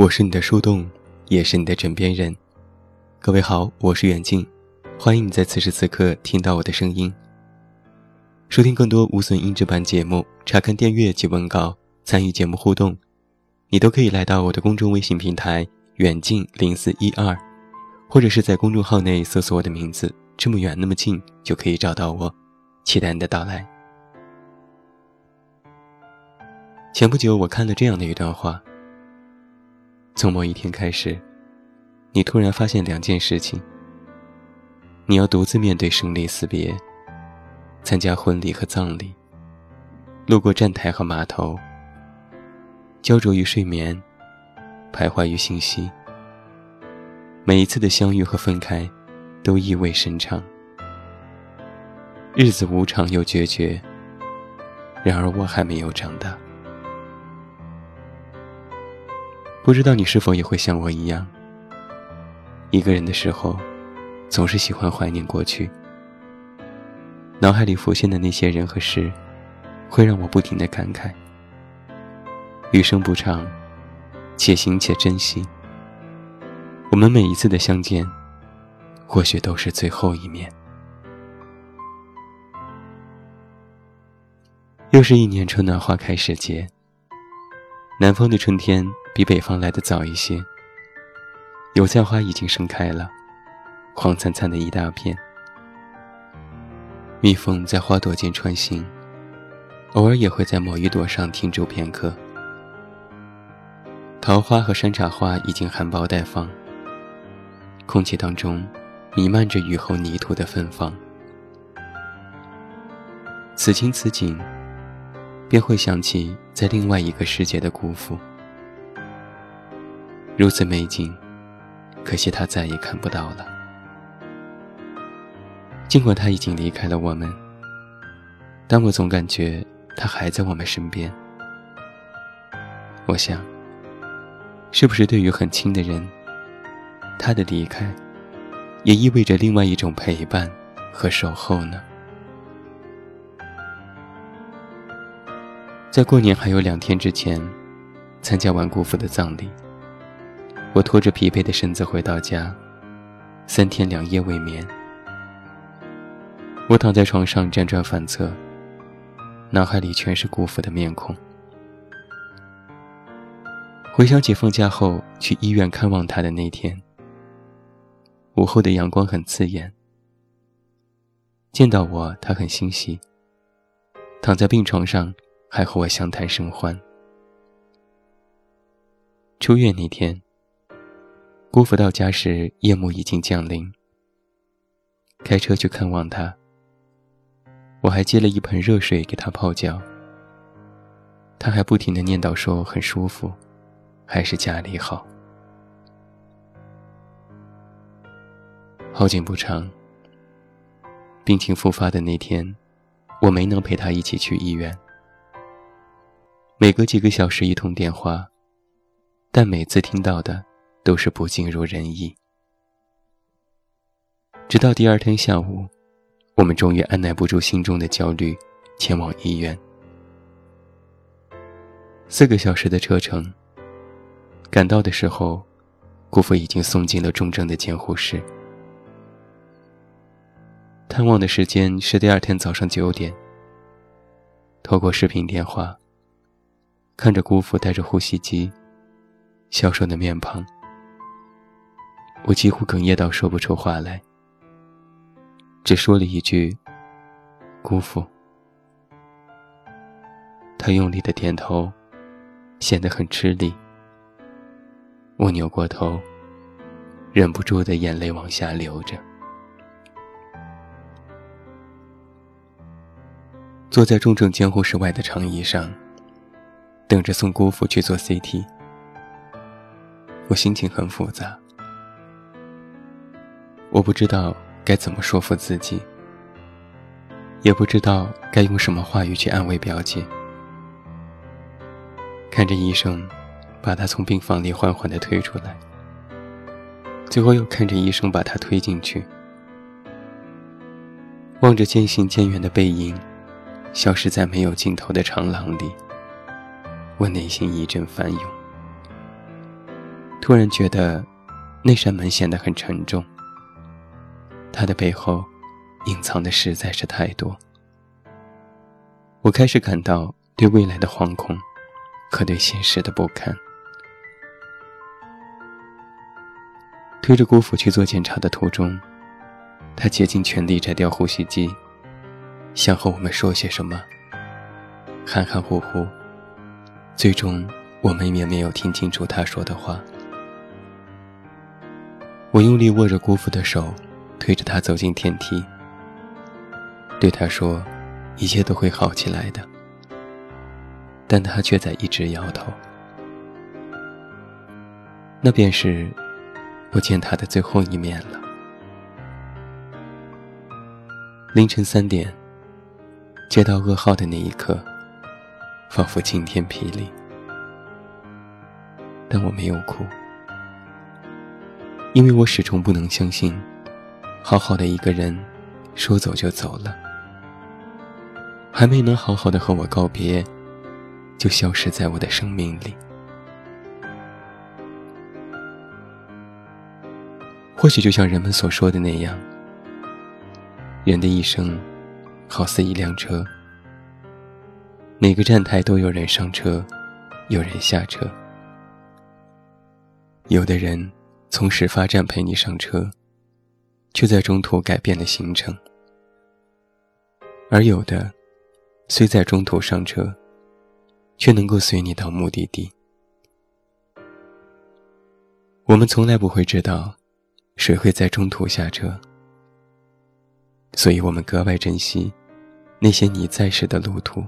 我是你的树洞，也是你的枕边人。各位好，我是远近，欢迎你在此时此刻听到我的声音。收听更多无损音质版节目，查看电阅及文稿，参与节目互动，你都可以来到我的公众微信平台远近零四一二，或者是在公众号内搜索我的名字，这么远那么近就可以找到我。期待你的到来。前不久，我看了这样的一段话。从某一天开始，你突然发现两件事情：你要独自面对生离死别，参加婚礼和葬礼，路过站台和码头，焦灼于睡眠，徘徊于信息。每一次的相遇和分开，都意味深长。日子无常又决绝，然而我还没有长大。不知道你是否也会像我一样，一个人的时候，总是喜欢怀念过去，脑海里浮现的那些人和事，会让我不停的感慨。余生不长，且行且珍惜。我们每一次的相见，或许都是最后一面。又是一年春暖花开时节，南方的春天。比北方来的早一些，油菜花已经盛开了，黄灿灿的一大片。蜜蜂在花朵间穿行，偶尔也会在某一朵上停住片刻。桃花和山茶花已经含苞待放，空气当中弥漫着雨后泥土的芬芳。此情此景，便会想起在另外一个世界的姑父。如此美景，可惜他再也看不到了。尽管他已经离开了我们，但我总感觉他还在我们身边。我想，是不是对于很亲的人，他的离开，也意味着另外一种陪伴和守候呢？在过年还有两天之前，参加完姑父的葬礼。我拖着疲惫的身子回到家，三天两夜未眠。我躺在床上辗转反侧，脑海里全是姑父的面孔。回想起放假后去医院看望他的那天，午后的阳光很刺眼。见到我，他很欣喜，躺在病床上还和我相谈甚欢。出院那天。姑父到家时，夜幕已经降临。开车去看望他，我还接了一盆热水给他泡脚。他还不停的念叨说很舒服，还是家里好。好景不长，病情复发的那天，我没能陪他一起去医院。每隔几个小时一通电话，但每次听到的。都是不尽如人意。直到第二天下午，我们终于按耐不住心中的焦虑，前往医院。四个小时的车程，赶到的时候，姑父已经送进了重症的监护室。探望的时间是第二天早上九点。透过视频电话，看着姑父带着呼吸机，消瘦的面庞。我几乎哽咽到说不出话来，只说了一句：“姑父。”他用力的点头，显得很吃力。我扭过头，忍不住的眼泪往下流着。坐在重症监护室外的长椅上，等着送姑父去做 CT，我心情很复杂。我不知道该怎么说服自己，也不知道该用什么话语去安慰表姐。看着医生把她从病房里缓缓地推出来，最后又看着医生把她推进去，望着渐行渐远的背影，消失在没有尽头的长廊里，我内心一阵翻涌。突然觉得，那扇门显得很沉重。它的背后，隐藏的实在是太多。我开始感到对未来的惶恐，和对现实的不堪。推着姑父去做检查的途中，他竭尽全力摘掉呼吸机，想和我们说些什么，含含糊糊。最终，我们也没有听清楚他说的话。我用力握着姑父的手，推着他走进电梯，对他说：“一切都会好起来的。”但他却在一直摇头。那便是。我见他的最后一面了。凌晨三点，接到噩耗的那一刻，仿佛晴天霹雳。但我没有哭，因为我始终不能相信，好好的一个人，说走就走了，还没能好好的和我告别，就消失在我的生命里。或许就像人们所说的那样，人的一生好似一辆车，每个站台都有人上车，有人下车。有的人从始发站陪你上车，却在中途改变了行程；而有的虽在中途上车，却能够随你到目的地。我们从来不会知道。谁会在中途下车？所以我们格外珍惜那些你在时的路途，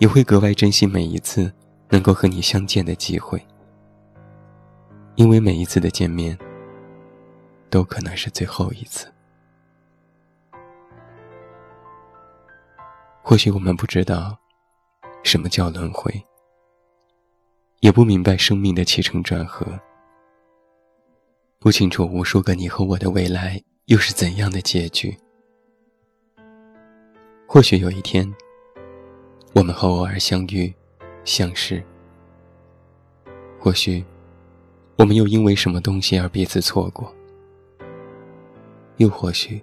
也会格外珍惜每一次能够和你相见的机会，因为每一次的见面都可能是最后一次。或许我们不知道什么叫轮回，也不明白生命的起承转合。不清楚无数个你和我的未来又是怎样的结局。或许有一天，我们和偶尔相遇、相识；或许，我们又因为什么东西而彼此错过；又或许，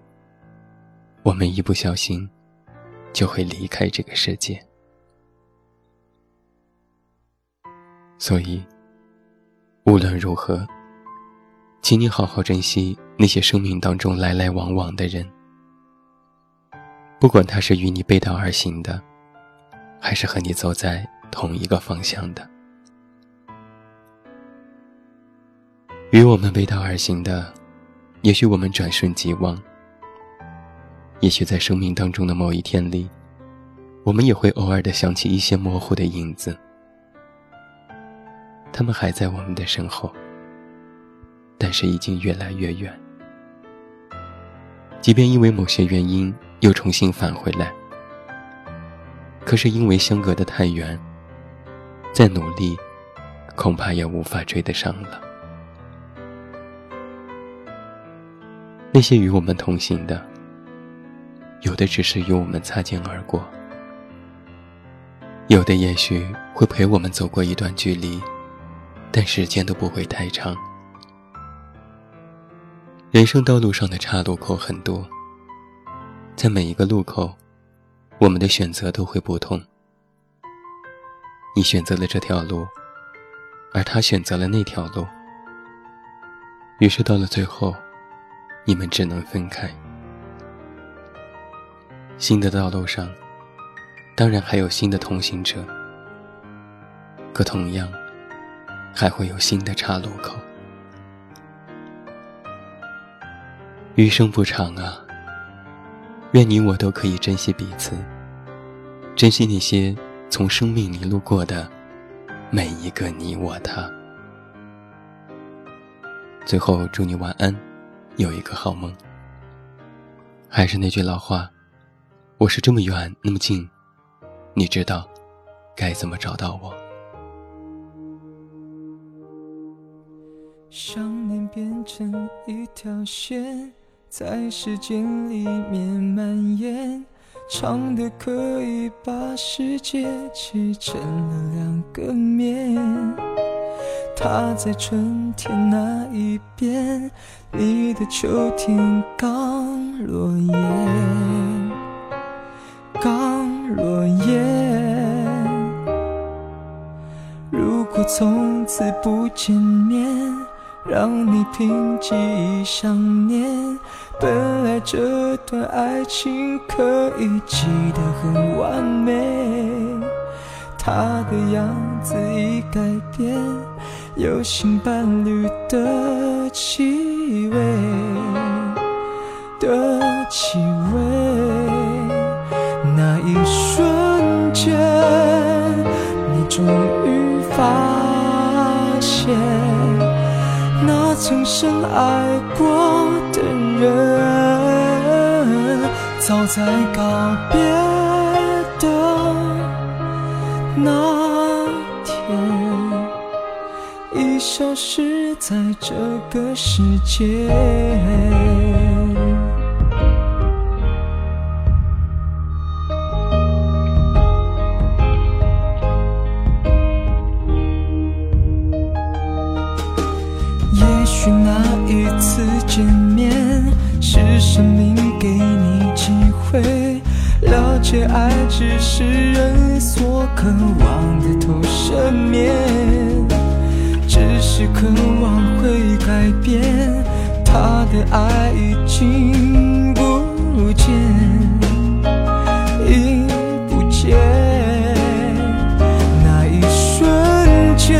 我们一不小心就会离开这个世界。所以，无论如何。请你好好珍惜那些生命当中来来往往的人，不管他是与你背道而行的，还是和你走在同一个方向的。与我们背道而行的，也许我们转瞬即忘；也许在生命当中的某一天里，我们也会偶尔的想起一些模糊的影子，他们还在我们的身后。但是已经越来越远。即便因为某些原因又重新返回来，可是因为相隔的太远，再努力，恐怕也无法追得上了。那些与我们同行的，有的只是与我们擦肩而过，有的也许会陪我们走过一段距离，但时间都不会太长。人生道路上的岔路口很多，在每一个路口，我们的选择都会不同。你选择了这条路，而他选择了那条路，于是到了最后，你们只能分开。新的道路上，当然还有新的同行者，可同样，还会有新的岔路口。余生不长啊，愿你我都可以珍惜彼此，珍惜那些从生命里路过的每一个你我他。最后祝你晚安，有一个好梦。还是那句老话，我是这么远那么近，你知道该怎么找到我？想念变成一条线。在时间里面蔓延，长的可以把世界切成了两个面。他在春天那一边，你的秋天刚落叶，刚落叶。如果从此不见面，让你凭记忆想念。本来这段爱情可以记得很完美。他的样子已改变，有新伴侣的气味的气味。那一瞬间，你终于发现，那曾深爱过的人，早在告别。那天已消失在这个世界。也许那一次见面，是生命给你机会。了解爱只是人所渴望的投射面，只是渴望会改变，他的爱已经不见，已不见。那一瞬间，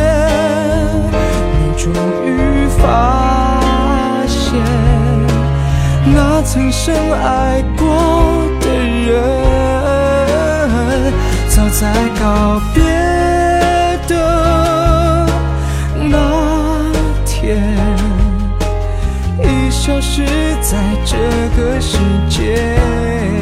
你终于发现，那曾深爱是在这个世界。